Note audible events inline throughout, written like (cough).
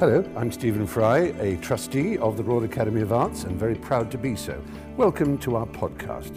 Hello, I'm Stephen Fry, a trustee of the Royal Academy of Arts and very proud to be so. Welcome to our podcast.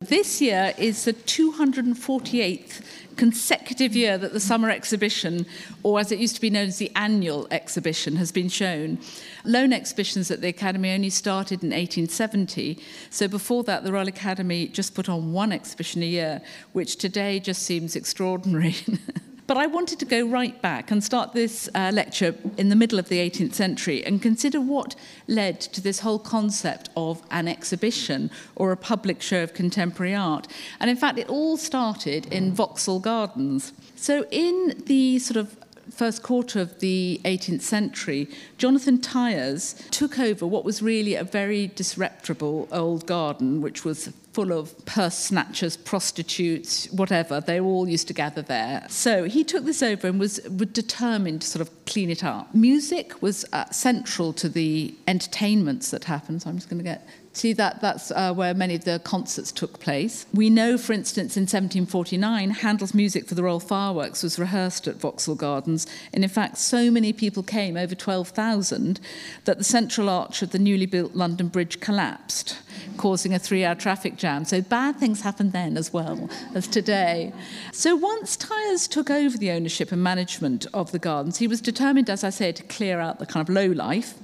This year is the 248th consecutive year that the summer exhibition, or as it used to be known as the annual exhibition, has been shown. Loan exhibitions at the Academy only started in 1870, so before that, the Royal Academy just put on one exhibition a year, which today just seems extraordinary. (laughs) But I wanted to go right back and start this uh, lecture in the middle of the 18th century and consider what led to this whole concept of an exhibition or a public show of contemporary art. And in fact, it all started in Vauxhall Gardens. So, in the sort of first quarter of the 18th century, Jonathan Tyers took over what was really a very disreputable old garden, which was full of purse snatchers, prostitutes, whatever. They all used to gather there. So he took this over and was, was determined to sort of clean it up. Music was uh, central to the entertainments that happened. So I'm just going to get See, that, that's uh, where many of the concerts took place. We know, for instance, in 1749, Handel's music for the Royal Fireworks was rehearsed at Vauxhall Gardens. And in fact, so many people came, over 12,000, that the central arch of the newly built London Bridge collapsed, causing a three hour traffic jam. So bad things happened then as well as today. So once Tyers took over the ownership and management of the gardens, he was determined, as I said, to clear out the kind of low life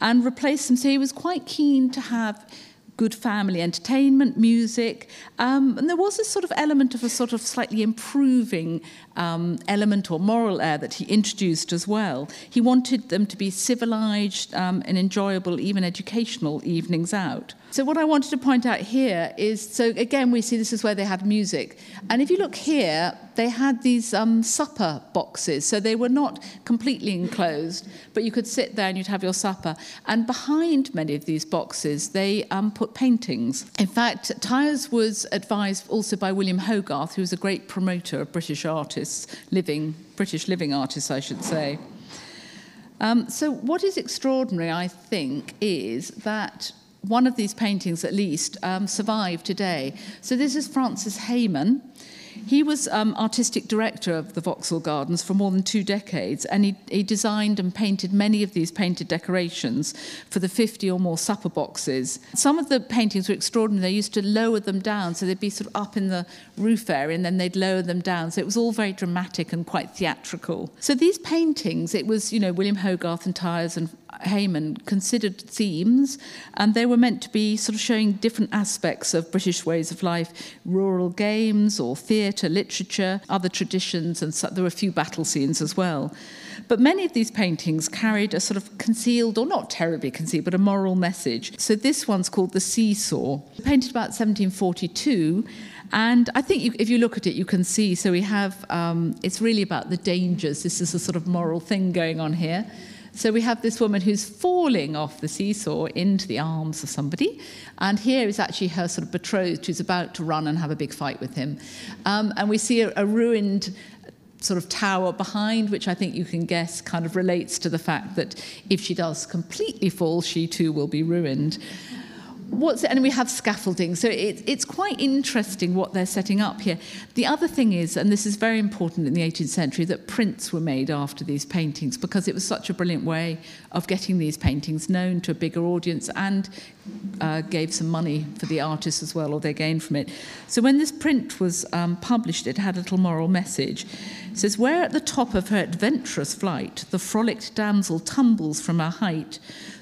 and replace them. So he was quite keen to have good family entertainment, music, um, and there was this sort of element of a sort of slightly improving um, element or moral air that he introduced as well. He wanted them to be civilized um, and enjoyable, even educational evenings out. So, what I wanted to point out here is so again, we see this is where they had music. And if you look here, they had these um, supper boxes. So, they were not completely enclosed, but you could sit there and you'd have your supper. And behind many of these boxes, they um, put paintings. In fact, Tyers was advised also by William Hogarth, who was a great promoter of British artists, living, British living artists, I should say. Um, so, what is extraordinary, I think, is that one of these paintings, at least, um, survived today. So this is Francis Hayman. He was um, artistic director of the Vauxhall Gardens for more than two decades, and he, he, designed and painted many of these painted decorations for the 50 or more supper boxes. Some of the paintings were extraordinary. They used to lower them down, so they'd be sort of up in the roof area, and then they'd lower them down. So it was all very dramatic and quite theatrical. So these paintings, it was, you know, William Hogarth and Tyers and Hayman considered themes, and they were meant to be sort of showing different aspects of British ways of life rural games or theatre, literature, other traditions, and so, there were a few battle scenes as well. But many of these paintings carried a sort of concealed, or not terribly concealed, but a moral message. So this one's called The Seesaw, painted about 1742. And I think you, if you look at it, you can see. So we have, um, it's really about the dangers. This is a sort of moral thing going on here. So we have this woman who's falling off the seesaw into the arms of somebody. And here is actually her sort of betrothed who's about to run and have a big fight with him. Um, and we see a, a ruined sort of tower behind, which I think you can guess kind of relates to the fact that if she does completely fall, she too will be ruined what's and we have scaffolding so it, it's quite interesting what they're setting up here. The other thing is and this is very important in the 18th century that prints were made after these paintings because it was such a brilliant way of getting these paintings known to a bigger audience and uh, gave some money for the artists as well or they gained from it. So when this print was um, published it had a little moral message. It says where at the top of her adventurous flight the frolicked damsel tumbles from her height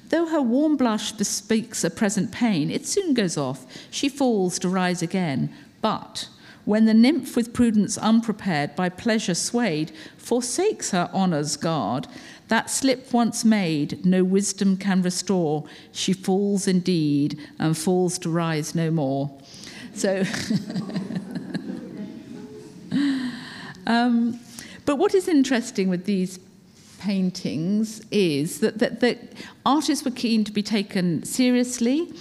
Though her warm blush bespeaks a present pain, it soon goes off. She falls to rise again. But when the nymph with prudence unprepared, by pleasure swayed, forsakes her honour's guard, that slip once made, no wisdom can restore. She falls indeed, and falls to rise no more. So, (laughs) um, but what is interesting with these paintings is that, that, that artists were keen to be taken seriously.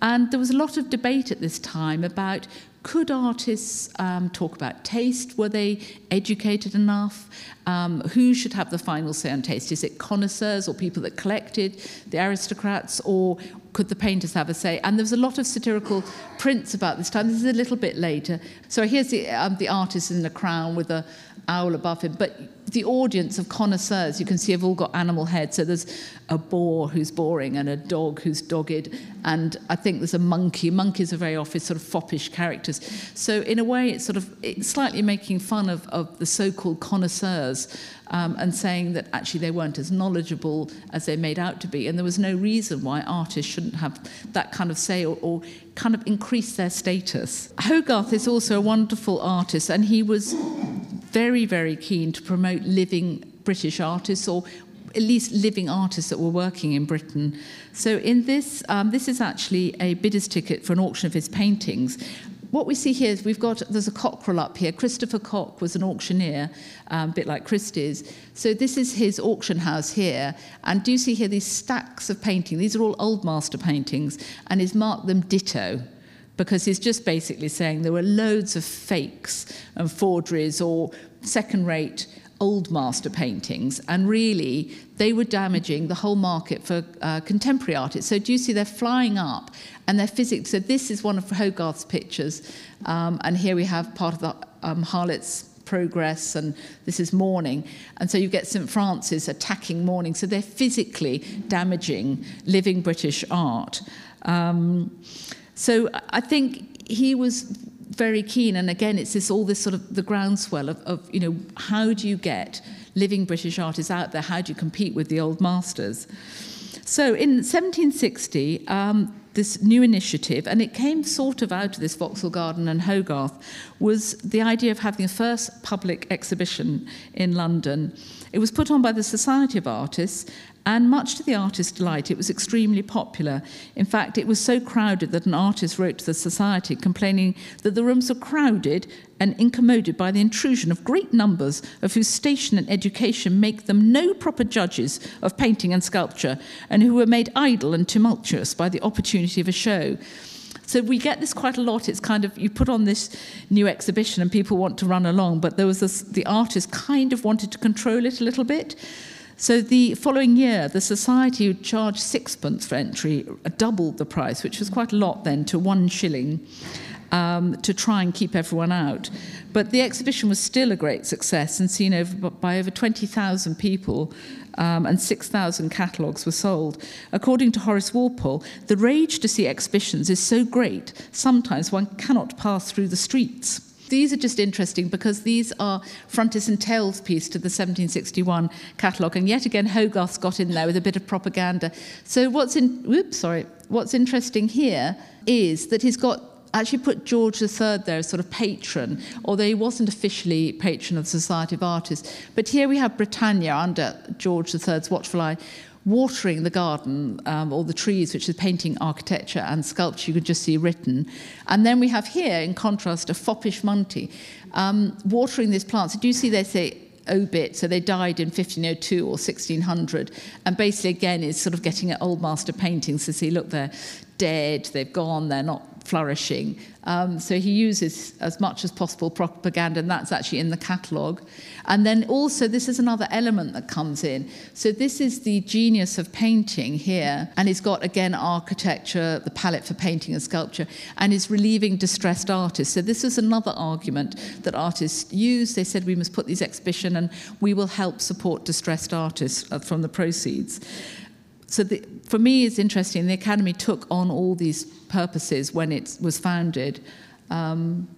And there was a lot of debate at this time about could artists um, talk about taste? Were they educated enough? Um, who should have the final say on taste? Is it connoisseurs or people that collected, the aristocrats, or could the painters have a say? And there was a lot of satirical prints about this time. This is a little bit later. So here's the, um, the artist in the crown with a, owl above him. But the audience of connoisseurs, you can see, have all got animal heads. So there's a boar who's boring and a dog who's dogged. And I think there's a monkey. Monkeys are very often sort of foppish characters. So in a way, it's sort of it's slightly making fun of, of the so-called connoisseurs um, and saying that actually they weren't as knowledgeable as they made out to be. And there was no reason why artists shouldn't have that kind of say or, or kind of increase their status. Hogarth is also a wonderful artist, and he was very, very keen to promote living British artists or at least living artists that were working in Britain. So in this, um, this is actually a bidder's ticket for an auction of his paintings what we see here is we've got, there's a cockerel up here. Christopher Cock was an auctioneer, um, a bit like Christie's. So this is his auction house here. And do you see here these stacks of painting? These are all old master paintings. And he's marked them ditto because he's just basically saying there were loads of fakes and forgeries or second rate old master paintings, and really they were damaging the whole market for uh, contemporary artists. So do you see they're flying up and they're physics? So this is one of Hogarth's pictures, um, and here we have part of the um, Harlot's progress and this is morning and so you get st francis attacking morning so they're physically damaging living british art um, so i think he was very keen. And again, it's this all this sort of the groundswell of, of you know how do you get living British artists out there? How do you compete with the old masters? So in 1760, um, this new initiative, and it came sort of out of this Vauxhall Garden and Hogarth, was the idea of having a first public exhibition in London. It was put on by the Society of Artists, and much to the artist's delight, it was extremely popular. In fact, it was so crowded that an artist wrote to the Society complaining that the rooms were crowded and incommoded by the intrusion of great numbers of whose station and education make them no proper judges of painting and sculpture, and who were made idle and tumultuous by the opportunity of a show. So we get this quite a lot. It's kind of you put on this new exhibition and people want to run along, but there was this, the artist kind of wanted to control it a little bit. So the following year, the society would charge sixpence for entry, doubled the price, which was quite a lot then, to one shilling. Um, to try and keep everyone out. But the exhibition was still a great success and seen over, by over 20,000 people, um, and 6,000 catalogues were sold. According to Horace Walpole, the rage to see exhibitions is so great, sometimes one cannot pass through the streets these are just interesting because these are frontis and tails piece to the 1761 catalogue. And yet again, Hogarth's got in there with a bit of propaganda. So what's in, whoops, sorry, what's interesting here is that he's got actually put George III there as sort of patron, although he wasn't officially patron of the Society of Artists. But here we have Britannia under George III's watchful eye, watering the garden um, or the trees, which is painting architecture and sculpture, you could just see written. And then we have here, in contrast, a foppish Monty um, watering these plants. Do you see they say obit, so they died in 1502 or 1600, and basically again is sort of getting at old master paintings to see, look, they're dead, they've gone, they're not flourishing. Um, so he uses as much as possible propaganda, and that's actually in the catalogue. And then also, this is another element that comes in. So this is the genius of painting here, and he's got again architecture, the palette for painting and sculpture, and is relieving distressed artists. So this is another argument that artists use. They said we must put these exhibition, and we will help support distressed artists uh, from the proceeds. So the, for me, it's interesting. The Academy took on all these purposes when it was founded. Um,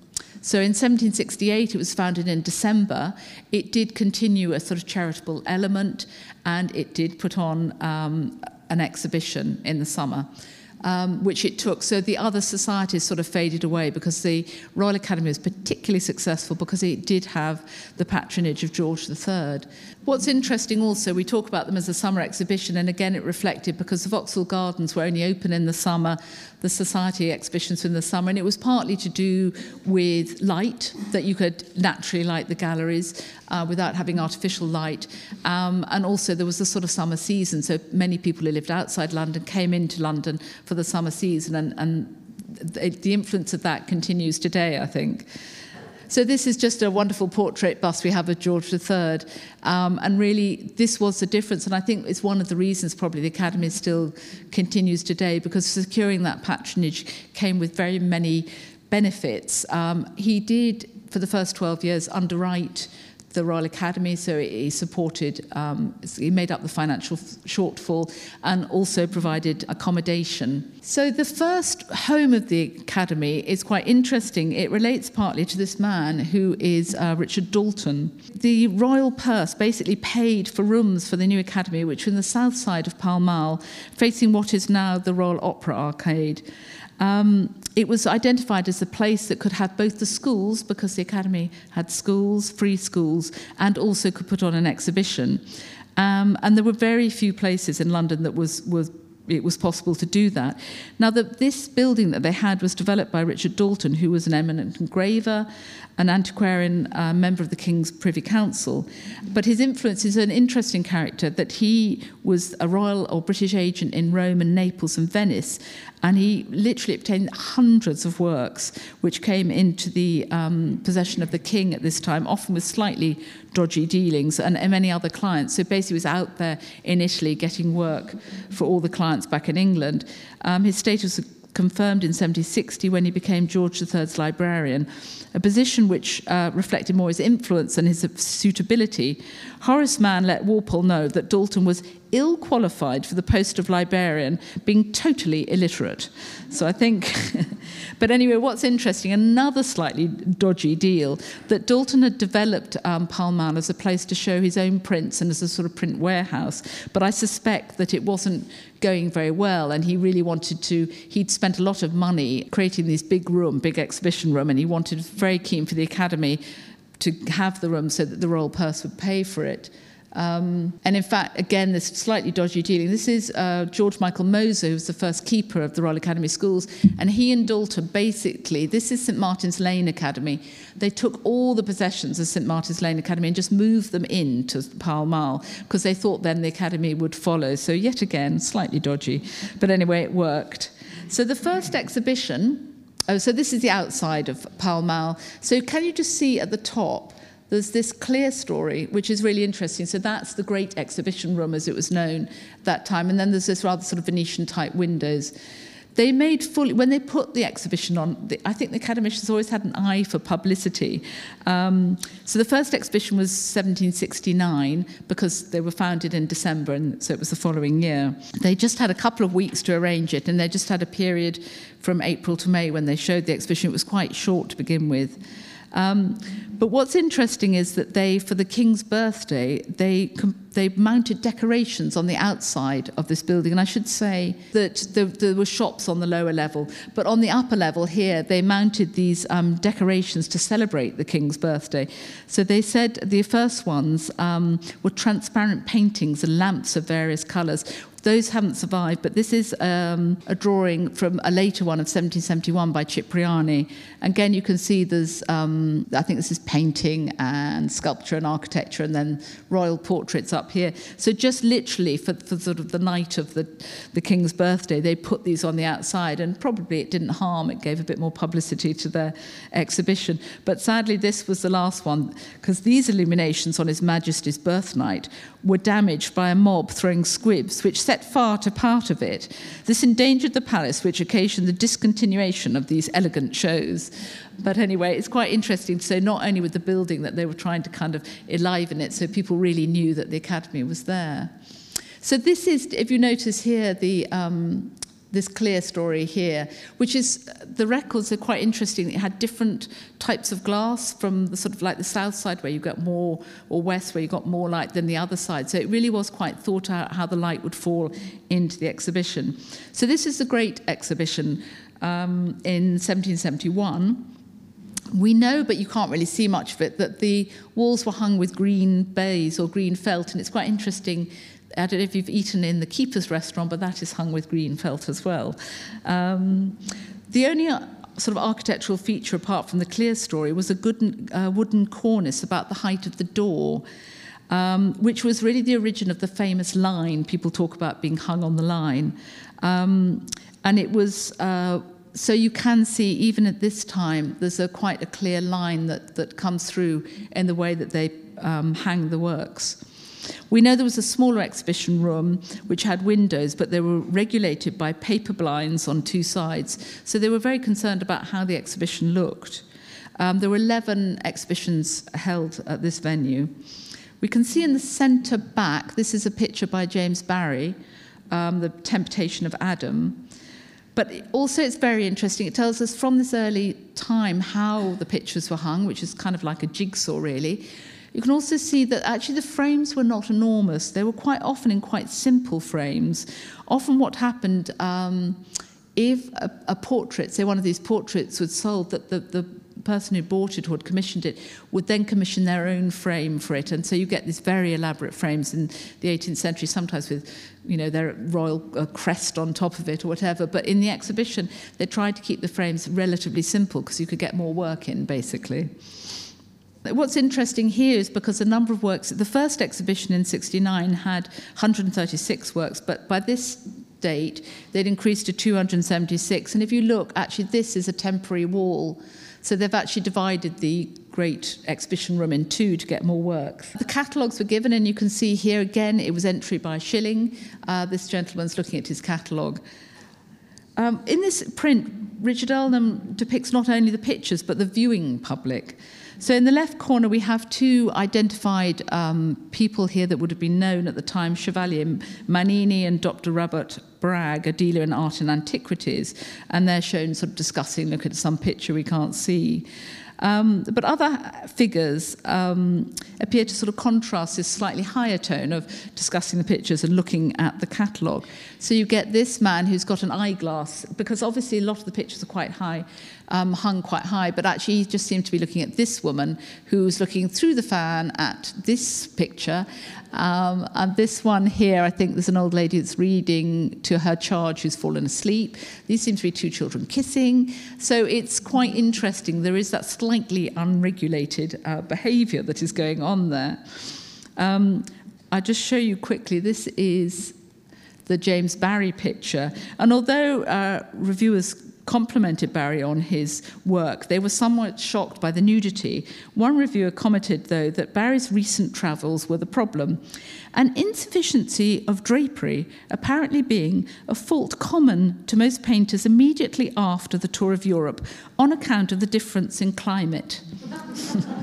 so in 1768, it was founded in December. It did continue a sort of charitable element, and it did put on um, an exhibition in the summer um, which it took. So the other societies sort of faded away because the Royal Academy was particularly successful because it did have the patronage of George III. What's interesting also, we talk about them as a summer exhibition, and again it reflected because the Vauxhall Gardens were only open in the summer, the society exhibitions in the summer, and it was partly to do with light, that you could naturally light the galleries uh, without having artificial light. Um, and also there was a sort of summer season, so many people who lived outside London came into London for the summer season, and, and the influence of that continues today, I think. So this is just a wonderful portrait bust we have of George III. Um, and really, this was the difference. And I think it's one of the reasons probably the Academy still continues today, because securing that patronage came with very many benefits. Um, he did, for the first 12 years, underwrite the Royal Academy, so he supported, um, he made up the financial shortfall and also provided accommodation. So the first home of the Academy is quite interesting. It relates partly to this man who is uh, Richard Dalton. The royal purse basically paid for rooms for the new Academy, which were in the south side of Pall Mall, facing what is now the Royal Opera Arcade. Um, it was identified as a place that could have both the schools, because the Academy had schools, free schools, and also could put on an exhibition. Um, and there were very few places in London that was, was it was possible to do that. Now, the, this building that they had was developed by Richard Dalton, who was an eminent engraver, an antiquarian uh, member of the King's Privy Council. But his influence is an interesting character that he was a royal or British agent in Rome and Naples and Venice, and he literally obtained hundreds of works which came into the um, possession of the king at this time, often with slightly dodgy dealings and, and many other clients. So basically, was out there in Italy getting work for all the clients back in England. Um, his status confirmed in 1760 when he became George III's librarian a position which uh, reflected more his influence than his suitability, Horace Mann let Walpole know that Dalton was ill qualified for the post of librarian, being totally illiterate. So I think, (laughs) but anyway, what's interesting, another slightly dodgy deal, that Dalton had developed um, Pall Mall as a place to show his own prints and as a sort of print warehouse. But I suspect that it wasn't going very well and he really wanted to he'd spent a lot of money creating this big room big exhibition room and he wanted very keen for the academy to have the room so that the royal purse would pay for it um, and in fact, again, this slightly dodgy dealing. This is uh, George Michael Moser, who was the first keeper of the Royal Academy Schools, and he and Dalton basically, this is St Martin's Lane Academy. They took all the possessions of St Martin's Lane Academy and just moved them into Pall Mall because they thought then the academy would follow. So yet again, slightly dodgy, but anyway, it worked. So the first exhibition. Oh, so this is the outside of Pall Mall. So can you just see at the top? There's this clerestory, which is really interesting. So that's the great exhibition room, as it was known that time. And then there's this rather sort of Venetian type windows. They made fully, when they put the exhibition on, the, I think the academicians always had an eye for publicity. Um, so the first exhibition was 1769 because they were founded in December, and so it was the following year. They just had a couple of weeks to arrange it, and they just had a period from April to May when they showed the exhibition. It was quite short to begin with. Um, but what's interesting is that they, for the king's birthday, they they mounted decorations on the outside of this building. And I should say that there, there were shops on the lower level, but on the upper level here, they mounted these um, decorations to celebrate the king's birthday. So they said the first ones um, were transparent paintings and lamps of various colours those haven't survived, but this is um, a drawing from a later one of 1771 by Cipriani. Again, you can see there's, um, I think this is painting and sculpture and architecture, and then royal portraits up here. So just literally for, for sort of the night of the, the king's birthday, they put these on the outside, and probably it didn't harm. It gave a bit more publicity to their exhibition. But sadly, this was the last one, because these illuminations on His Majesty's birth night were damaged by a mob throwing squibs, which set fire to part of it. This endangered the palace, which occasioned the discontinuation of these elegant shows. But anyway, it's quite interesting say not only with the building that they were trying to kind of enliven it so people really knew that the academy was there. So this is, if you notice here, the um, this clerestory here, which is the records are quite interesting. It had different types of glass from the sort of like the south side where you got more, or west where you got more light than the other side. So it really was quite thought out how the light would fall into the exhibition. So this is the great exhibition um, in 1771 we know, but you can't really see much of it, that the walls were hung with green baize or green felt, and it's quite interesting I don't know if you've eaten in the Keeper's restaurant, but that is hung with green felt as well. Um, the only uh, sort of architectural feature apart from the clerestory was a good, uh, wooden cornice about the height of the door. Um, which was really the origin of the famous line people talk about being hung on the line. Um, and it was, uh, so you can see, even at this time, there's a, quite a clear line that, that comes through in the way that they um, hang the works. We know there was a smaller exhibition room which had windows, but they were regulated by paper blinds on two sides. So they were very concerned about how the exhibition looked. Um, there were 11 exhibitions held at this venue. We can see in the centre back, this is a picture by James Barry, um, The Temptation of Adam. But also, it's very interesting. It tells us from this early time how the pictures were hung, which is kind of like a jigsaw, really. You can also see that actually the frames were not enormous. They were quite often in quite simple frames. Often, what happened um, if a, a, portrait, say one of these portraits, was sold, that the, the person who bought it or had commissioned it would then commission their own frame for it. And so you get these very elaborate frames in the 18th century, sometimes with, you know, their royal uh, crest on top of it or whatever. But in the exhibition, they tried to keep the frames relatively simple because you could get more work in, basically. What's interesting here is because a number of works, the first exhibition in 69 had 136 works, but by this date they'd increased to 276. And if you look, actually, this is a temporary wall. So they've actually divided the great exhibition room in two to get more works. The catalogues were given, and you can see here again it was entry by shilling. Uh, this gentleman's looking at his catalogue. Um, in this print, Richard Earlom depicts not only the pictures but the viewing public. So in the left corner, we have two identified um, people here that would have been known at the time, Chevalier Manini and Dr. Robert Bragge, a dealer in art and antiquities, and they're shown sort of discussing, look at some picture we can't see. Um, but other figures um, appear to sort of contrast this slightly higher tone of discussing the pictures and looking at the catalogue. So you get this man who's got an eyeglass, because obviously a lot of the pictures are quite high, um, hung quite high, but actually he just seemed to be looking at this woman who's looking through the fan at this picture. Um, and this one here, I think there's an old lady that's reading to her charge who's fallen asleep. These seem to be two children kissing. So it's quite interesting. There is that slightly unregulated uh, behavior that is going on there. Um, I'll just show you quickly. This is the James Barry picture. And although uh, reviewers complimented Barry on his work. They were somewhat shocked by the nudity. One reviewer commented, though, that Barry's recent travels were the problem, an insufficiency of drapery apparently being a fault common to most painters immediately after the tour of Europe on account of the difference in climate. (laughs)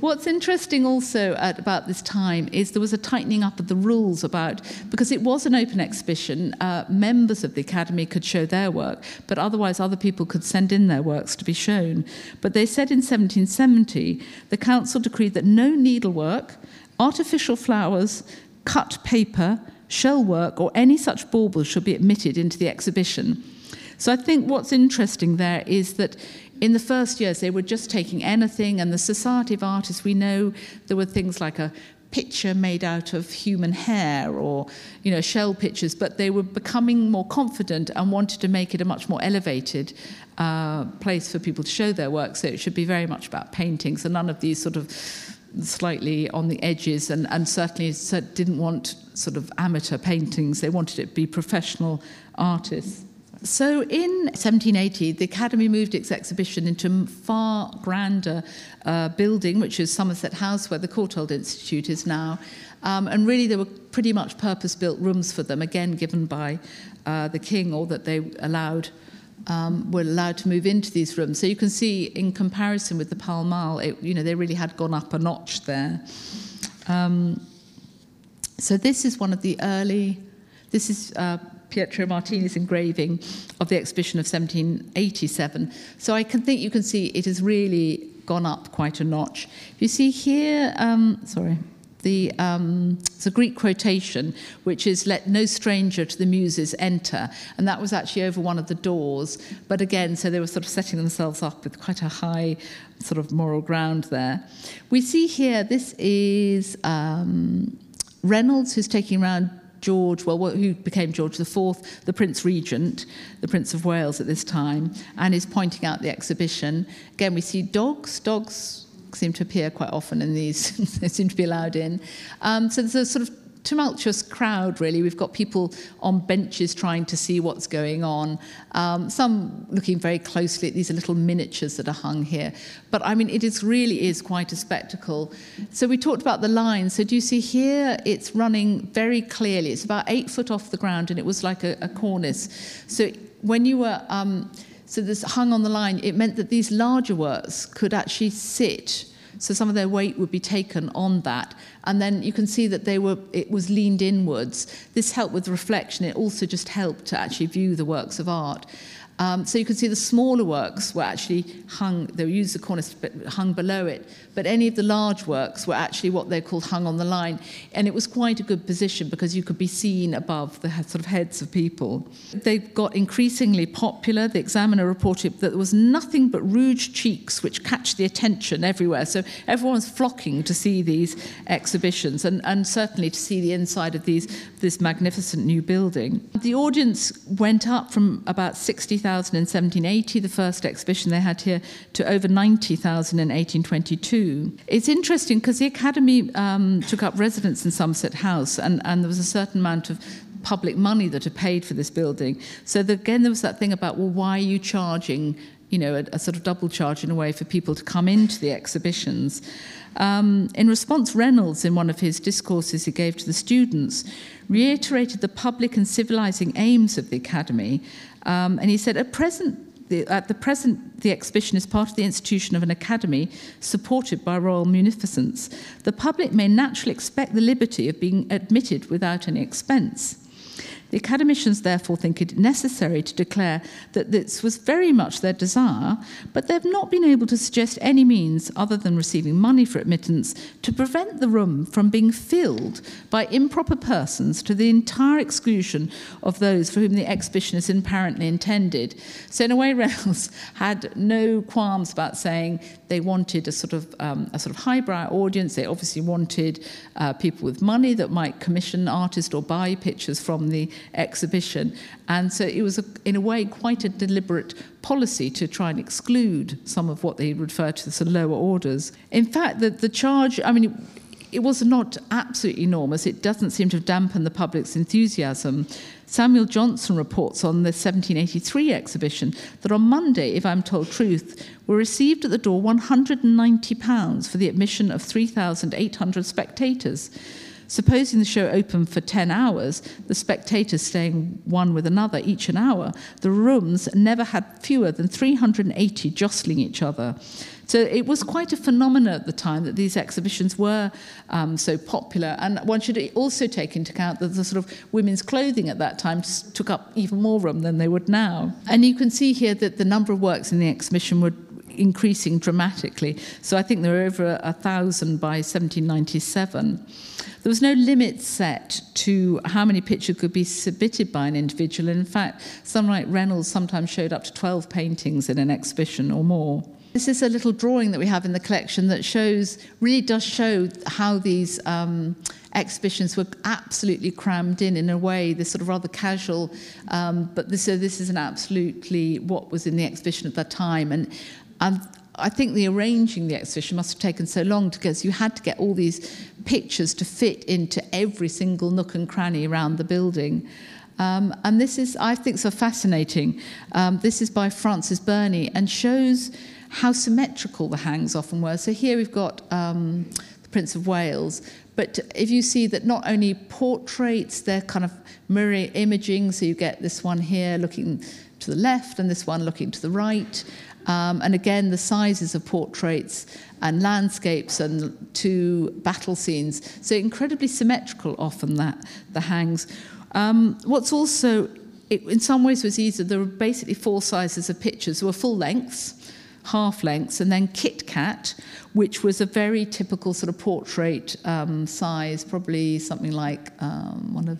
What's interesting also at about this time is there was a tightening up of the rules about, because it was an open exhibition, uh, members of the Academy could show their work, but otherwise other people could send in their works to be shown. But they said in 1770, the council decreed that no needlework, artificial flowers, cut paper, shell work, or any such baubles should be admitted into the exhibition. So I think what's interesting there is that in the first years, they were just taking anything, and the Society of Artists, we know there were things like a picture made out of human hair or you know shell pictures but they were becoming more confident and wanted to make it a much more elevated uh, place for people to show their work. So it should be very much about paintings and none of these sort of slightly on the edges and, and certainly didn't want sort of amateur paintings. They wanted it to be professional artists so in 1780, the Academy moved its exhibition into a far grander uh, building, which is Somerset House, where the Courtauld Institute is now. Um, and really, there were pretty much purpose built rooms for them, again, given by uh, the king, or that they allowed. Um, were allowed to move into these rooms. So you can see, in comparison with the Pall Mall, it, you know, they really had gone up a notch there. Um, so this is one of the early. This is uh, Pietro Martini's engraving of the exhibition of 1787. So I can think you can see it has really gone up quite a notch. You see here, um, sorry, the um, it's a Greek quotation, which is "Let no stranger to the muses enter," and that was actually over one of the doors. But again, so they were sort of setting themselves up with quite a high sort of moral ground there. We see here this is um, Reynolds who's taking around George, well, who became George IV, the Prince Regent, the Prince of Wales at this time, and is pointing out the exhibition. Again, we see dogs. Dogs seem to appear quite often in these, (laughs) they seem to be allowed in. Um, so there's a sort of tumultuous crowd, really. We've got people on benches trying to see what's going on, um, some looking very closely at these little miniatures that are hung here. But I mean, it is really is quite a spectacle. So we talked about the line. So do you see here? It's running very clearly. It's about eight foot off the ground, and it was like a, a cornice. So when you were um, so this hung on the line, it meant that these larger works could actually sit. So some of their weight would be taken on that. And then you can see that they were it was leaned inwards. This helped with reflection. It also just helped to actually view the works of art. Um, so you can see the smaller works were actually hung, they were used the cornice, but hung below it. But any of the large works were actually what they're called hung on the line. And it was quite a good position because you could be seen above the sort of heads of people. They got increasingly popular. The Examiner reported that there was nothing but rouged cheeks which catch the attention everywhere. So everyone's flocking to see these exhibitions and, and certainly to see the inside of these, this magnificent new building. The audience went up from about 60,000 in 1780, the first exhibition they had here, to over 90,000 in 1822. It's interesting because the Academy um, took up residence in Somerset House, and, and there was a certain amount of public money that had paid for this building. So the, again, there was that thing about, well, why are you charging, you know, a, a sort of double charge in a way for people to come into the exhibitions? Um, in response, Reynolds, in one of his discourses he gave to the students, reiterated the public and civilizing aims of the Academy um, and he said, at present, the, at the present, the exhibition is part of the institution of an academy supported by royal munificence. The public may naturally expect the liberty of being admitted without any expense. The academicians therefore think it necessary to declare that this was very much their desire, but they've not been able to suggest any means other than receiving money for admittance to prevent the room from being filled by improper persons to the entire exclusion of those for whom the exhibition is apparently intended. So in a way, (laughs) Reynolds had no qualms about saying they wanted a sort of um, a sort of highbrow audience. They obviously wanted uh, people with money that might commission artists or buy pictures from the exhibition. And so it was, a, in a way, quite a deliberate policy to try and exclude some of what they refer to as the lower orders. In fact, the, the charge, I mean, it was not absolutely enormous. It doesn't seem to have dampened the public's enthusiasm. Samuel Johnson reports on the 1783 exhibition that on Monday, if I'm told truth, were received at the door £190 for the admission of 3,800 spectators. Supposing the show opened for 10 hours, the spectators staying one with another each an hour, the rooms never had fewer than 380 jostling each other. So it was quite a phenomenon at the time that these exhibitions were um, so popular. And one should also take into account that the sort of women's clothing at that time took up even more room than they would now. And you can see here that the number of works in the exhibition were increasing dramatically. So I think there were over a, thousand by 1797. There was no limit set to how many pictures could be submitted by an individual. In fact, some like Reynolds sometimes showed up to 12 paintings in an exhibition or more. This is a little drawing that we have in the collection that shows, really does show how these um, exhibitions were absolutely crammed in in a way, this sort of rather casual, um, but this, uh, this is an absolutely what was in the exhibition at that time. And, and I think the arranging the exhibition must have taken so long because you had to get all these pictures to fit into every single nook and cranny around the building. Um, and this is, I think, so fascinating. Um, this is by Francis Burney and shows how symmetrical the hangs often were. So here we've got um, the Prince of Wales, but if you see that not only portraits, they're kind of mirror imaging, so you get this one here looking to the left and this one looking to the right. Um, and again, the sizes of portraits and landscapes and two battle scenes. So incredibly symmetrical often that the hangs. Um, what's also, it, in some ways was easier, there were basically four sizes of pictures. There were full lengths, half lengths, and then Kit Kat, which was a very typical sort of portrait um, size, probably something like um, one of,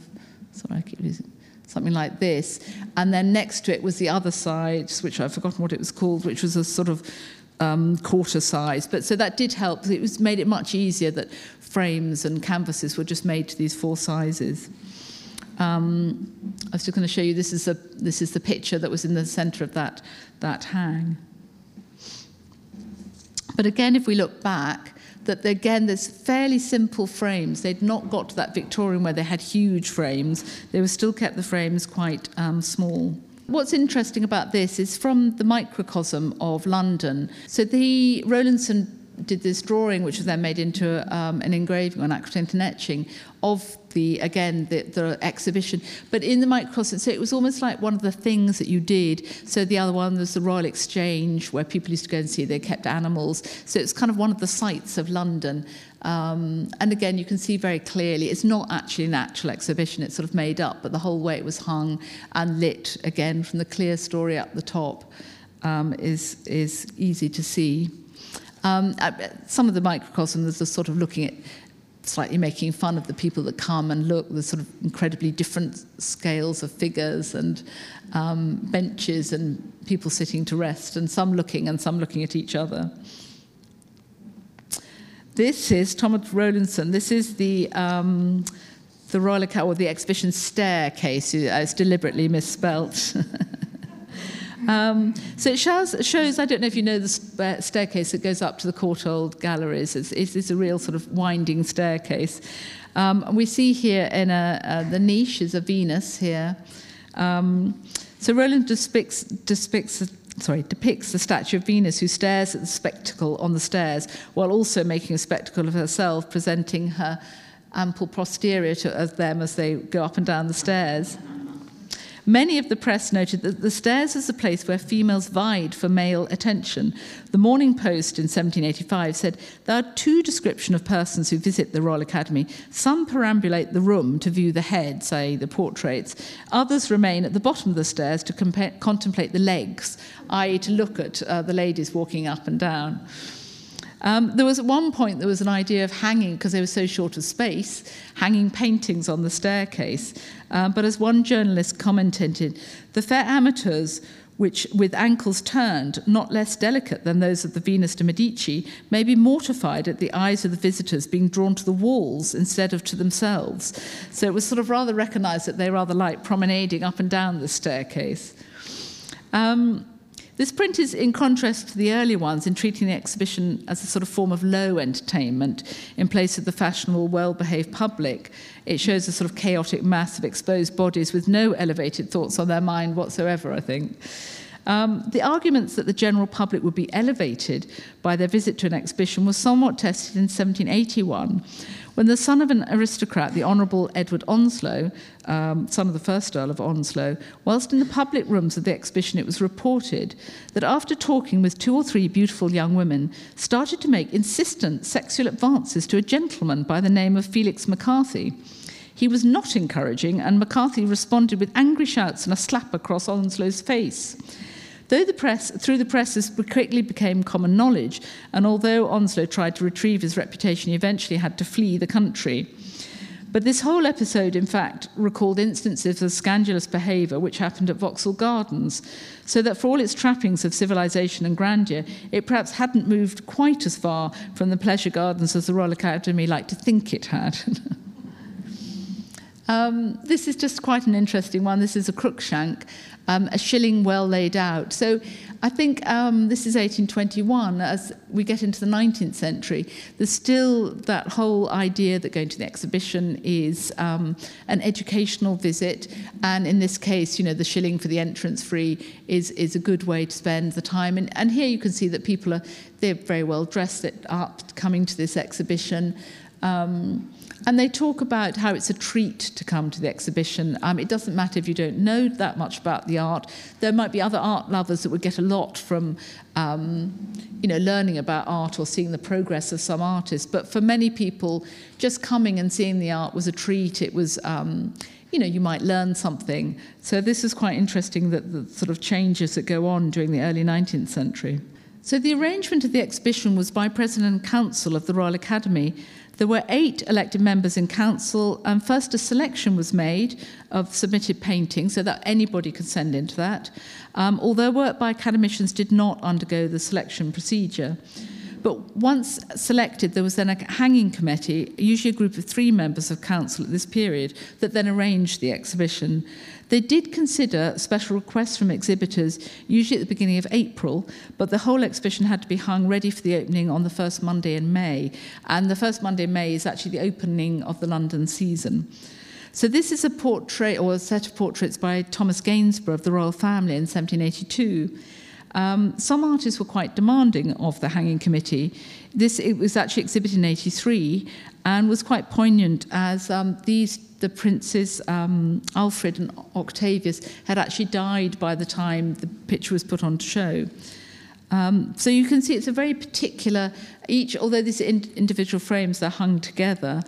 sorry, I keep losing something like this. And then next to it was the other side, which I've forgotten what it was called, which was a sort of um, quarter size. But so that did help. It was made it much easier that frames and canvases were just made to these four sizes. Um, I was just going to show you this is a this is the picture that was in the centre of that that hang. But again, if we look back, that again, there's fairly simple frames. They'd not got to that Victorian where they had huge frames. They were still kept the frames quite um, small. What's interesting about this is from the microcosm of London. So the Rowlandson did this drawing, which was then made into um, an engraving on aquatinta etching of the again the, the exhibition. But in the microcosm, so it was almost like one of the things that you did. So the other one was the Royal Exchange, where people used to go and see they kept animals. So it's kind of one of the sites of London. Um, and again, you can see very clearly it's not actually an actual exhibition, it's sort of made up, but the whole way it was hung and lit, again, from the clerestory up the top, um, is, is easy to see. Um, uh, some of the microcosms are sort of looking at slightly making fun of the people that come and look, the sort of incredibly different scales of figures and um, benches and people sitting to rest, and some looking and some looking at each other. This is Thomas Rowlandson. This is the um, the Royal Academy, or the exhibition staircase. It's deliberately misspelt. (laughs) Um, so it shows, shows, I don't know if you know the staircase that goes up to the Courtauld galleries. It's, it's, a real sort of winding staircase. Um, we see here in a, uh, the niche is a Venus here. Um, so Roland depicts, depicts, sorry, depicts the statue of Venus who stares at the spectacle on the stairs while also making a spectacle of herself, presenting her ample posterior to them as they go up and down the stairs. Many of the press noted that the stairs is a place where females vied for male attention. The Morning Post in 1785 said there are two descriptions of persons who visit the Royal Academy. Some perambulate the room to view the heads, i.e., the portraits. Others remain at the bottom of the stairs to compare, contemplate the legs, i.e., to look at uh, the ladies walking up and down. Um, there was at one point there was an idea of hanging because they were so short of space, hanging paintings on the staircase. Um, but as one journalist commented, the fair amateurs which, with ankles turned, not less delicate than those of the Venus de Medici, may be mortified at the eyes of the visitors being drawn to the walls instead of to themselves. So it was sort of rather recognized that they rather like promenading up and down the staircase. Um, this print is in contrast to the earlier ones in treating the exhibition as a sort of form of low entertainment in place of the fashionable, well behaved public. It shows a sort of chaotic mass of exposed bodies with no elevated thoughts on their mind whatsoever, I think. Um, the arguments that the general public would be elevated by their visit to an exhibition was somewhat tested in 1781 when the son of an aristocrat, the Honourable Edward Onslow, um, son of the first Earl of Onslow, whilst in the public rooms of the exhibition, it was reported that after talking with two or three beautiful young women, started to make insistent sexual advances to a gentleman by the name of Felix McCarthy. He was not encouraging, and McCarthy responded with angry shouts and a slap across Onslow's face. Though the press, through the press, this quickly became common knowledge, and although Onslow tried to retrieve his reputation, he eventually had to flee the country. But this whole episode, in fact, recalled instances of scandalous behaviour which happened at Vauxhall Gardens, so that for all its trappings of civilization and grandeur, it perhaps hadn't moved quite as far from the pleasure gardens as the Royal Academy liked to think it had. (laughs) um, this is just quite an interesting one. This is a Cruikshank, um, a shilling well laid out. So I think um, this is 1821. As we get into the 19th century, there's still that whole idea that going to the exhibition is um, an educational visit, and in this case, you know, the shilling for the entrance free is is a good way to spend the time. And, and here you can see that people are they're very well dressed up coming to this exhibition. Um, and they talk about how it's a treat to come to the exhibition. Um, it doesn't matter if you don't know that much about the art. There might be other art lovers that would get a lot from, um, you know, learning about art or seeing the progress of some artists. But for many people, just coming and seeing the art was a treat. It was, um, you know, you might learn something. So this is quite interesting that the sort of changes that go on during the early 19th century. So the arrangement of the exhibition was by President and Council of the Royal Academy there were eight elected members in council, and first a selection was made of submitted paintings so that anybody could send into that, um, although work by academicians did not undergo the selection procedure. But once selected, there was then a hanging committee, usually a group of three members of council at this period, that then arranged the exhibition. They did consider special requests from exhibitors, usually at the beginning of April, but the whole exhibition had to be hung ready for the opening on the first Monday in May. And the first Monday in May is actually the opening of the London season. So this is a portrait or a set of portraits by Thomas Gainsborough of the royal family in 1782. Um, some artists were quite demanding of the hanging committee. This it was actually exhibited in 83 and was quite poignant as um, these the princes um, Alfred and Octavius had actually died by the time the picture was put on show. Um, so you can see it's a very particular, each, although these in, individual frames are hung together.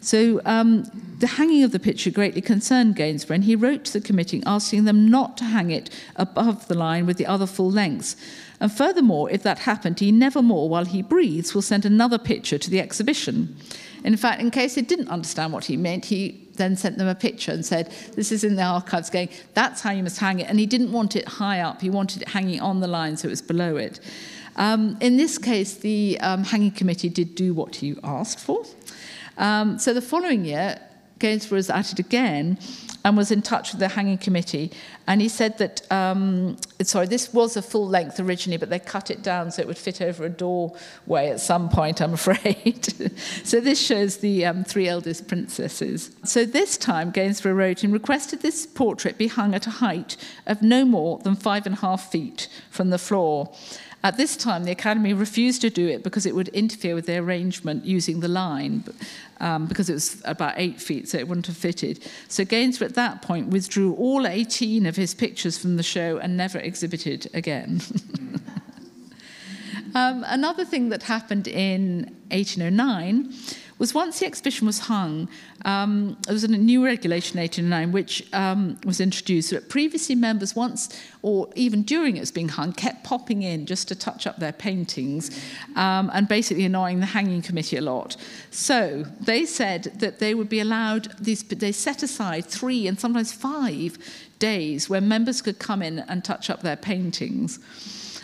So um, the hanging of the picture greatly concerned Gainsborough, and he wrote to the committee asking them not to hang it above the line with the other full lengths. And furthermore, if that happened, he never more, while he breathes, will send another picture to the exhibition. In fact, in case they didn't understand what he meant, he then sent them a picture and said, This is in the archives, going, That's how you must hang it. And he didn't want it high up, he wanted it hanging on the line so it was below it. Um, in this case, the um, hanging committee did do what he asked for. Um, so the following year, Gainsborough was at it again and was in touch with the hanging committee. And he said that, um, sorry, this was a full length originally, but they cut it down so it would fit over a doorway at some point, I'm (laughs) afraid. so this shows the um, three eldest princesses. So this time, Gainsborough wrote and requested this portrait be hung at a height of no more than five and a half feet from the floor. At this time, the Academy refused to do it because it would interfere with the arrangement using the line, um, because it was about eight feet, so it wouldn't have fitted. So Gainsborough at that point withdrew all 18 of his pictures from the show and never exhibited again. (laughs) um, another thing that happened in 1809 was once the exhibition was hung, um, there was a new regulation in 1809 which um, was introduced that previously members once or even during it was being hung kept popping in just to touch up their paintings um, and basically annoying the hanging committee a lot. So they said that they would be allowed, these, they set aside three and sometimes five days where members could come in and touch up their paintings.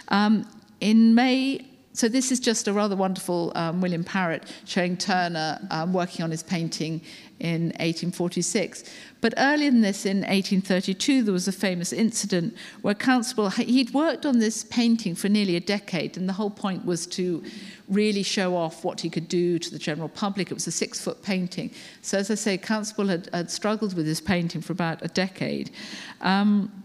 Um, in May so this is just a rather wonderful um, William Parrott showing Turner um, working on his painting in 1846. But earlier than this, in 1832, there was a famous incident where Constable, he'd worked on this painting for nearly a decade, and the whole point was to really show off what he could do to the general public. It was a six-foot painting. So as I say, Constable had, had struggled with this painting for about a decade. Um,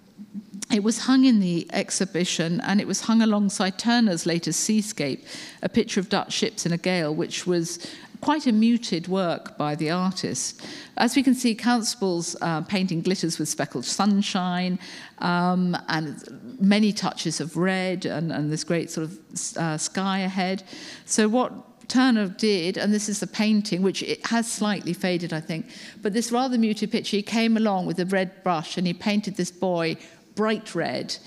it was hung in the exhibition and it was hung alongside Turner's latest Seascape, a picture of Dutch ships in a gale, which was quite a muted work by the artist. As we can see, Constable's uh, painting glitters with speckled sunshine um, and many touches of red and, and this great sort of uh, sky ahead. So what Turner did, and this is the painting, which it has slightly faded, I think, but this rather muted picture, he came along with a red brush and he painted this boy bright red.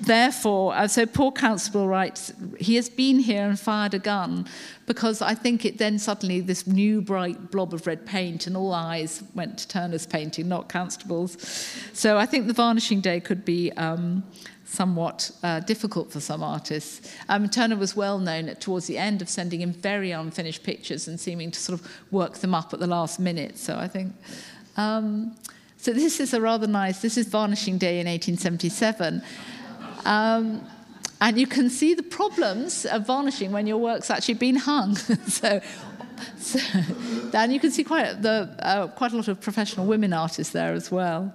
Therefore, uh, so poor Constable writes, he has been here and fired a gun because I think it then suddenly this new bright blob of red paint and all eyes went to Turner's painting, not Constable's. So I think the varnishing day could be um, somewhat uh, difficult for some artists. Um, Turner was well known at, towards the end of sending in very unfinished pictures and seeming to sort of work them up at the last minute. So I think. Um, so this is a rather nice, this is Varnishing Day in 1877. Um, and you can see the problems of varnishing when your work's actually been hung. (laughs) so, so, and you can see quite, the, uh, quite a lot of professional women artists there as well.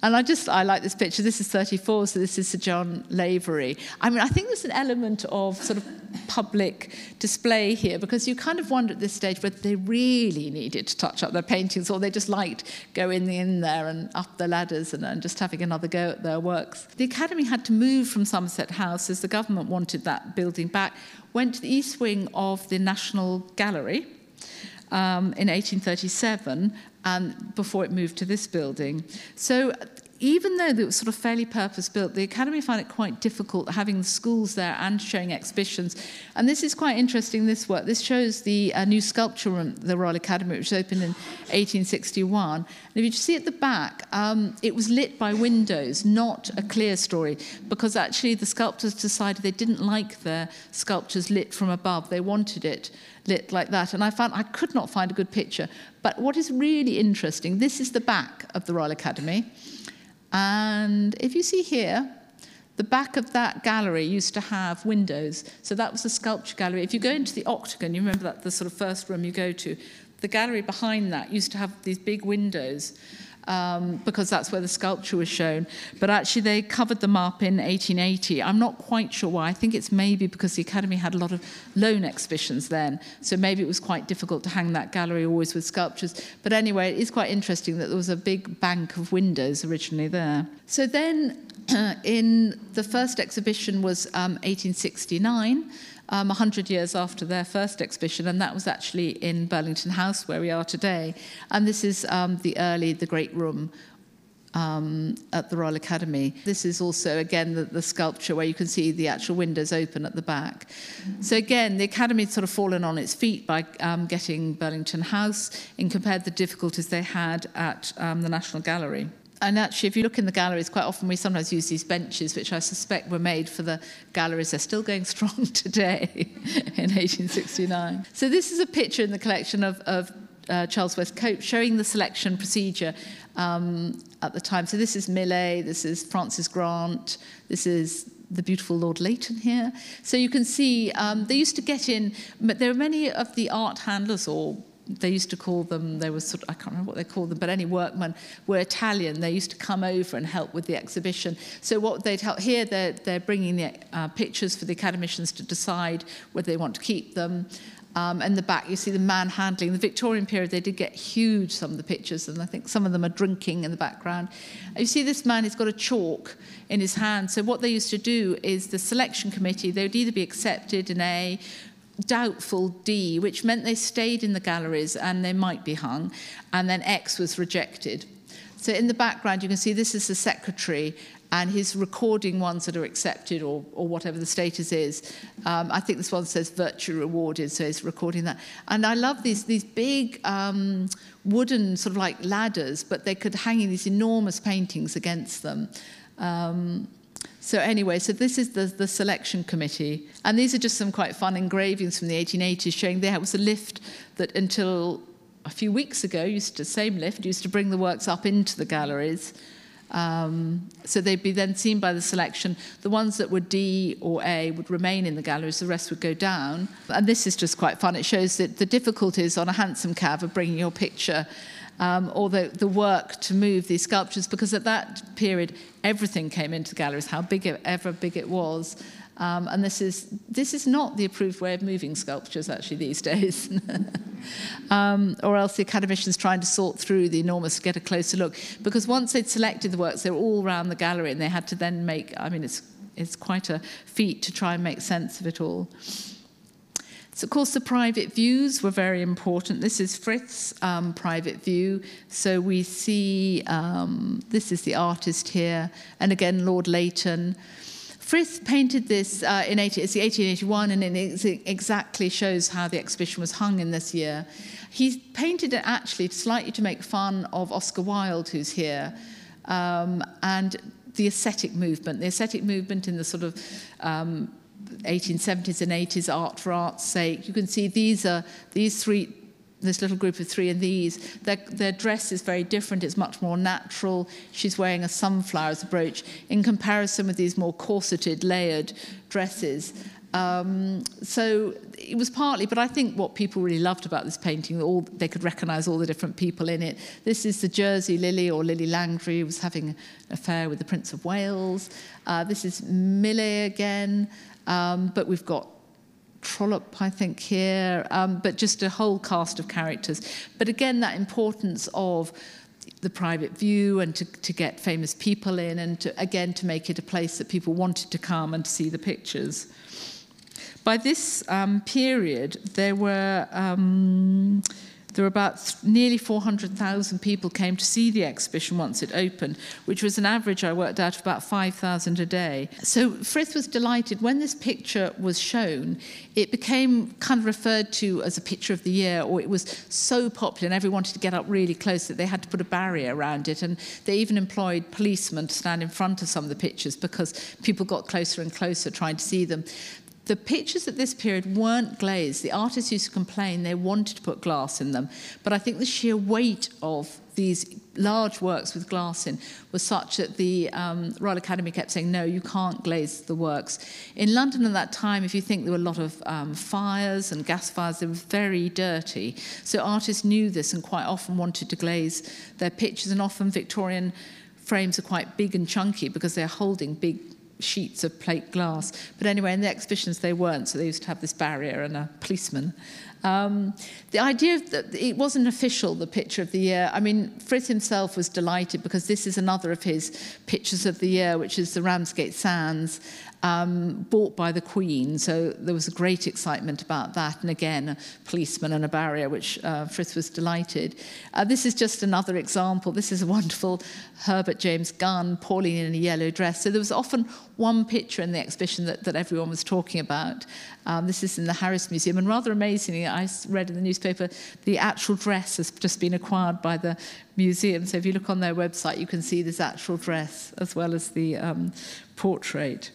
And I just, I like this picture. This is 34, so this is Sir John Lavery. I mean, I think there's an element of sort of public display here because you kind of wonder at this stage whether they really needed to touch up their paintings or they just liked going in there and up the ladders and, and just having another go at their works. The Academy had to move from Somerset House as the government wanted that building back, went to the east wing of the National Gallery. Um, in 1837 and before it moved to this building. So even though it was sort of fairly purpose built, the Academy found it quite difficult having the schools there and showing exhibitions. And this is quite interesting, this work. This shows the uh, new sculpture room, the Royal Academy, which opened in 1861. And if you see at the back, um, it was lit by windows, not a clerestory, because actually the sculptors decided they didn't like their sculptures lit from above. They wanted it lit like that. And I found I could not find a good picture. But what is really interesting, this is the back of the Royal Academy. And if you see here, the back of that gallery used to have windows. So that was a sculpture gallery. If you go into the octagon, you remember that the sort of first room you go to, the gallery behind that used to have these big windows. Um, because that's where the sculpture was shown. But actually, they covered them up in 1880. I'm not quite sure why. I think it's maybe because the Academy had a lot of loan exhibitions then, so maybe it was quite difficult to hang that gallery always with sculptures. But anyway, it is quite interesting that there was a big bank of windows originally there. So then, in the first exhibition was um, 1869 um, 100 years after their first exhibition, and that was actually in Burlington House, where we are today. And this is um, the early, the Great Room um, at the Royal Academy. This is also, again, the, the, sculpture where you can see the actual windows open at the back. So, again, the Academy had sort of fallen on its feet by um, getting Burlington House in compared the difficulties they had at um, the National Gallery. And actually, if you look in the galleries, quite often we sometimes use these benches, which I suspect were made for the galleries. They're still going (laughs) strong today (laughs) in 1869. So this is a picture in the collection of, of uh, Charles West Cope showing the selection procedure um, at the time. So this is Millais, this is Francis Grant, this is the beautiful Lord Leighton here. So you can see um, they used to get in, but there are many of the art handlers or they used to call them, they were sort of, I can't remember what they called them, but any workmen were Italian. They used to come over and help with the exhibition. So what they'd help, here they're, they're bringing the uh, pictures for the academicians to decide whether they want to keep them. Um, and the back, you see the man handling. The Victorian period, they did get huge, some of the pictures, and I think some of them are drinking in the background. You see this man, he's got a chalk in his hand. So what they used to do is the selection committee, they would either be accepted in A, doubtful D, which meant they stayed in the galleries and they might be hung, and then X was rejected. So in the background, you can see this is the secretary, and he's recording ones that are accepted or, or whatever the status is. Um, I think this one says virtue rewarded, so he's recording that. And I love these, these big um, wooden sort of like ladders, but they could hang in these enormous paintings against them. Um, so anyway, so this is the, the selection committee. And these are just some quite fun engravings from the 1880s showing there was a lift that until a few weeks ago, used to, same lift, used to bring the works up into the galleries. Um, so they'd be then seen by the selection. The ones that were D or A would remain in the galleries, the rest would go down. And this is just quite fun. It shows that the difficulties on a hansom cab of bringing your picture um, or the, the work to move these sculptures, because at that period, everything came into the galleries, how big it, ever big it was. Um, and this is, this is not the approved way of moving sculptures, actually, these (laughs) days. um, or else the academicians trying to sort through the enormous, to get a closer look. Because once they'd selected the works, they were all around the gallery, and they had to then make, I mean, it's, it's quite a feat to try and make sense of it all. So, of course, the private views were very important. This is Frith's um, private view. So we see um, this is the artist here, and again, Lord Leighton. Frith painted this uh, in 80, it's 1881, and it exactly shows how the exhibition was hung in this year. He painted it actually slightly to make fun of Oscar Wilde, who's here, um, and the aesthetic movement. The aesthetic movement in the sort of um, 1870s and 80s art for art's sake. You can see these are these three this little group of three and these their, their dress is very different it's much more natural she's wearing a sunflower as a brooch in comparison with these more corseted layered dresses um, so it was partly, but I think what people really loved about this painting, all they could recognise all the different people in it. This is the Jersey Lily or Lillie Langtry, who was having an affair with the Prince of Wales. Uh, this is Millais again. Um, but we've got Trollope, I think, here, um, but just a whole cast of characters. But again, that importance of the private view and to, to get famous people in and to, again to make it a place that people wanted to come and see the pictures. By this um, period, there were um, there were about nearly 400,000 people came to see the exhibition once it opened, which was an average I worked out of about 5,000 a day. So Frith was delighted when this picture was shown. It became kind of referred to as a picture of the year, or it was so popular and everyone wanted to get up really close that they had to put a barrier around it. And they even employed policemen to stand in front of some of the pictures because people got closer and closer trying to see them the pictures at this period weren't glazed. The artists used to complain they wanted to put glass in them, but I think the sheer weight of these large works with glass in was such that the um, Royal Academy kept saying, no, you can't glaze the works. In London at that time, if you think there were a lot of um, fires and gas fires, they were very dirty. So artists knew this and quite often wanted to glaze their pictures, and often Victorian frames are quite big and chunky because they're holding big sheets of plate glass. But anyway, in the exhibitions they weren't, so they used to have this barrier and a policeman. Um, the idea that it wasn't official, the picture of the year. I mean, Frith himself was delighted because this is another of his pictures of the year, which is the Ramsgate Sands um, bought by the Queen. So there was a great excitement about that. And again, a policeman and a barrier, which uh, Frith was delighted. Uh, this is just another example. This is a wonderful Herbert James Gunn, Pauline in a yellow dress. So there was often one picture in the exhibition that, that everyone was talking about. Um, this is in the Harris Museum. And rather amazingly, I read in the newspaper, the actual dress has just been acquired by the museum. So if you look on their website, you can see this actual dress as well as the um, portrait.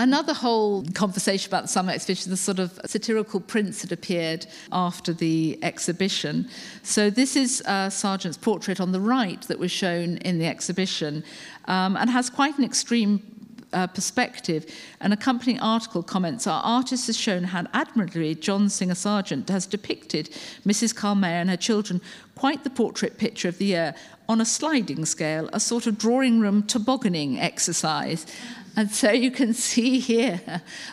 Another whole conversation about the summer exhibition, the sort of satirical prints that appeared after the exhibition. So this is uh, Sargent's portrait on the right that was shown in the exhibition um, and has quite an extreme uh, perspective. An accompanying article comments Our artist has shown how admirably John Singer Sargent has depicted Mrs. Carl Meyer and her children, quite the portrait picture of the year, on a sliding scale, a sort of drawing room tobogganing exercise. And so you can see here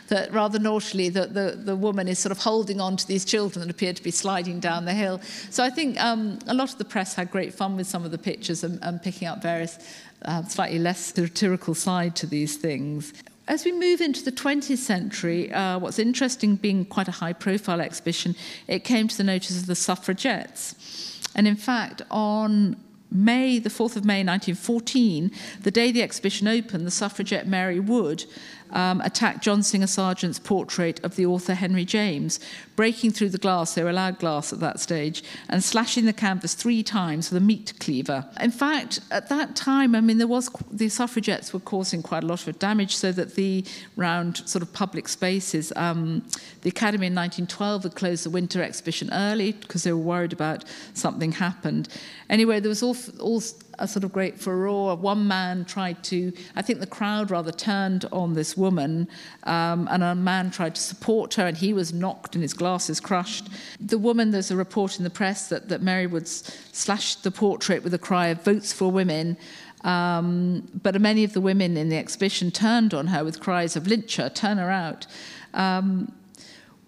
that rather naughtily that the, the woman is sort of holding on to these children that appear to be sliding down the hill. So I think um, a lot of the press had great fun with some of the pictures and, and picking up various uh, slightly less satirical side to these things. As we move into the 20th century, uh, what's interesting, being quite a high profile exhibition, it came to the notice of the suffragettes. And in fact, on May, the 4th of May 1914, the day the exhibition opened, the suffragette Mary Wood um, attacked John Singer Sargent's portrait of the author Henry James, breaking through the glass, they were allowed glass at that stage, and slashing the canvas three times with a meat cleaver. In fact, at that time, I mean, there was the suffragettes were causing quite a lot of damage, so that the round sort of public spaces, um, the Academy in 1912 had closed the winter exhibition early because they were worried about something happened. Anyway, there was all, all a sort of great furore. One man tried to, I think the crowd rather turned on this woman, um, and a man tried to support her, and he was knocked and his glasses crushed. The woman, there's a report in the press that, that Mary Wood slashed the portrait with a cry of votes for women. Um, but many of the women in the exhibition turned on her with cries of lynch her, turn her out. Um,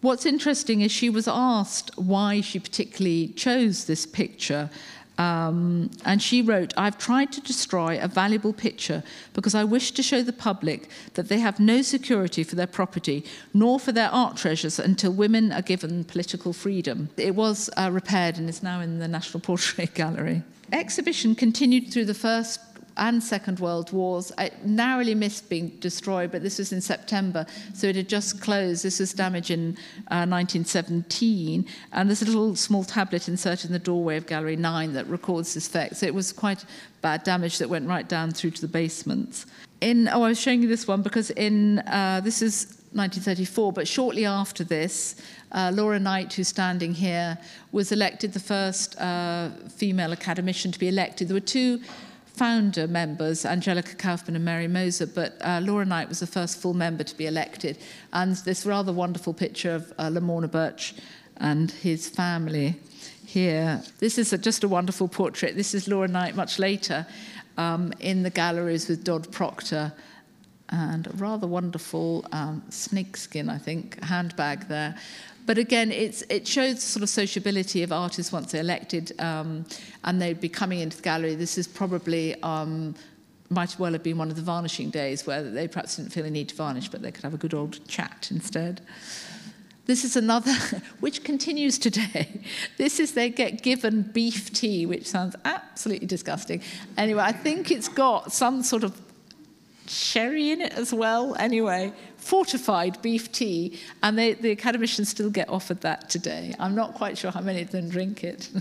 what's interesting is she was asked why she particularly chose this picture. Um, and she wrote, I've tried to destroy a valuable picture because I wish to show the public that they have no security for their property nor for their art treasures until women are given political freedom. It was uh, repaired and is now in the National Portrait (laughs) Gallery. Exhibition continued through the first and Second World Wars. I narrowly missed being destroyed, but this was in September, so it had just closed. This was damage in uh, 1917, and there's a little small tablet inserted in the doorway of Gallery 9 that records this fact. So it was quite bad damage that went right down through to the basements. In oh, I was showing you this one because in uh, this is 1934, but shortly after this, uh, Laura Knight, who's standing here, was elected the first uh, female academician to be elected. There were two founder members, Angelica Kauffman and Mary Moser, but uh, Laura Knight was the first full member to be elected. And this rather wonderful picture of uh, Lamorna Birch and his family here. This is a, just a wonderful portrait. This is Laura Knight much later um, in the galleries with Dod Procter and a rather wonderful um, snakeskin, I think, handbag there. But again, it shows the sort of sociability of artists once they're elected um, and they'd be coming into the gallery. This is probably, um, might well have been one of the varnishing days where they perhaps didn't feel a need to varnish, but they could have a good old chat instead. This is another, (laughs) which continues today. (laughs) This is they get given beef tea, which sounds absolutely disgusting. Anyway, I think it's got some sort of sherry in it as well. Anyway, fortified beef tea, and they, the academicians still get offered that today. I'm not quite sure how many of them drink it. (laughs)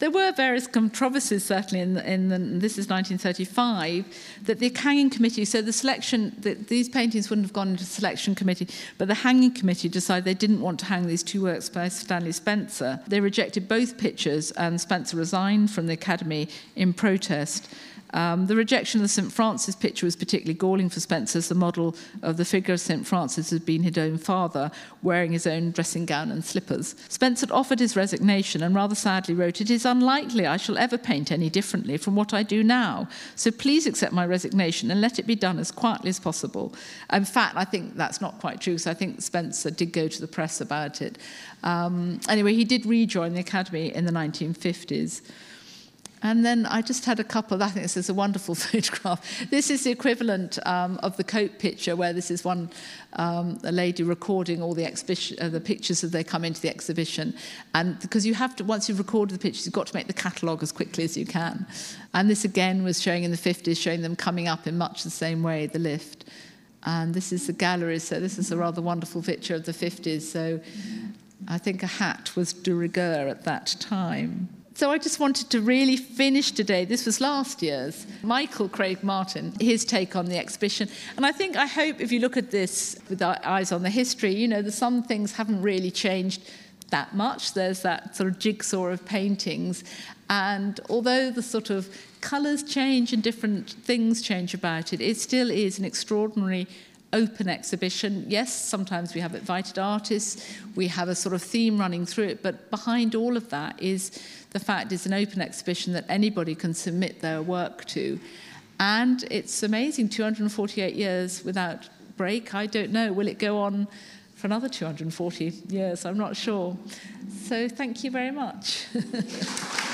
There were various controversies, certainly, in, the, in the, this is 1935, that the hanging committee, so the selection, the, these paintings wouldn't have gone into selection committee, but the hanging committee decided they didn't want to hang these two works by Stanley Spencer. They rejected both pictures, and Spencer resigned from the Academy in protest. Um, the rejection of the St. Francis picture was particularly galling for Spencer, as the model of the figure of St. Francis had been his own father, wearing his own dressing gown and slippers. Spencer offered his resignation and rather sadly wrote, It is unlikely I shall ever paint any differently from what I do now. So please accept my resignation and let it be done as quietly as possible. In fact, I think that's not quite true, so I think Spencer did go to the press about it. Um, anyway, he did rejoin the Academy in the 1950s. And then I just had a couple, I think this is a wonderful (laughs) photograph. This is the equivalent um, of the Cope picture, where this is one, um, a lady recording all the, exhibition, uh, the pictures as they come into the exhibition. And because you have to, once you've recorded the pictures, you've got to make the catalogue as quickly as you can. And this again was showing in the 50s, showing them coming up in much the same way, the lift. And this is the gallery, so this is a rather wonderful picture of the 50s. So I think a hat was de rigueur at that time. So I just wanted to really finish today. This was last year's. Michael Craig Martin, his take on the exhibition. And I think, I hope if you look at this with our eyes on the history, you know, that some things haven't really changed that much. There's that sort of jigsaw of paintings. And although the sort of colours change and different things change about it, it still is an extraordinary open exhibition. Yes, sometimes we have invited artists, we have a sort of theme running through it, but behind all of that is the fact it's an open exhibition that anybody can submit their work to. And it's amazing 248 years without break. I don't know. Will it go on for another 240 years? I'm not sure. So thank you very much. (laughs)